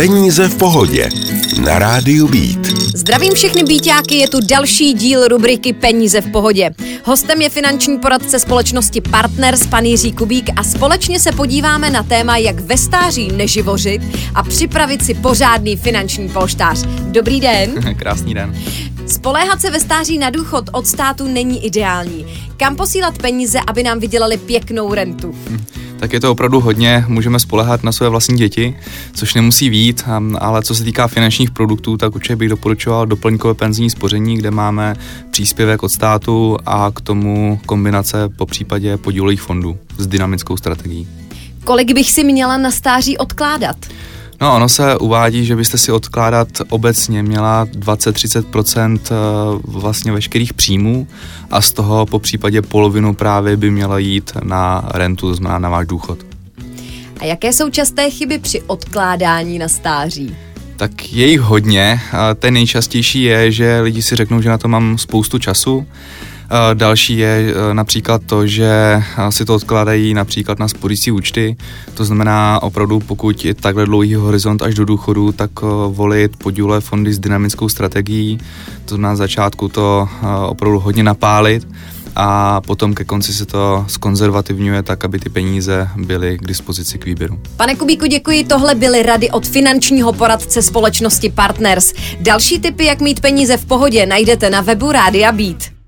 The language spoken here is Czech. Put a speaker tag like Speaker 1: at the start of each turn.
Speaker 1: Peníze v pohodě na rádiu Beat.
Speaker 2: Zdravím všechny býťáky, je tu další díl rubriky Peníze v pohodě. Hostem je finanční poradce společnosti Partners, pan Jiří Kubík a společně se podíváme na téma, jak ve stáří neživořit a připravit si pořádný finanční polštář. Dobrý den.
Speaker 3: Krásný den.
Speaker 2: Spoléhat se ve stáří na důchod od státu není ideální. Kam posílat peníze, aby nám vydělali pěknou rentu? Hm
Speaker 3: tak je to opravdu hodně, můžeme spolehat na své vlastní děti, což nemusí vít, ale co se týká finančních produktů, tak určitě bych doporučoval doplňkové penzijní spoření, kde máme příspěvek od státu a k tomu kombinace po případě podílových fondů s dynamickou strategií.
Speaker 2: Kolik bych si měla na stáří odkládat?
Speaker 3: No, ono se uvádí, že byste si odkládat obecně měla 20-30% eh, vlastně veškerých příjmů a z toho po případě polovinu právě by měla jít na rentu, to znamená na váš důchod.
Speaker 2: A jaké jsou časté chyby při odkládání na stáří?
Speaker 3: Tak je jich hodně. Ten nejčastější je, že lidi si řeknou, že na to mám spoustu času. Další je eh, například to, že si to odkládají například na spořící účty, to znamená opravdu pokud je takhle dlouhý horizont až do důchodu, tak volit podílové fondy s dynamickou strategií, to na začátku to opravdu hodně napálit, a potom ke konci se to skonzervativňuje tak, aby ty peníze byly k dispozici k výběru.
Speaker 2: Pane Kubíku, děkuji. Tohle byly rady od finančního poradce společnosti Partners. Další tipy, jak mít peníze v pohodě, najdete na webu Rádia Beat.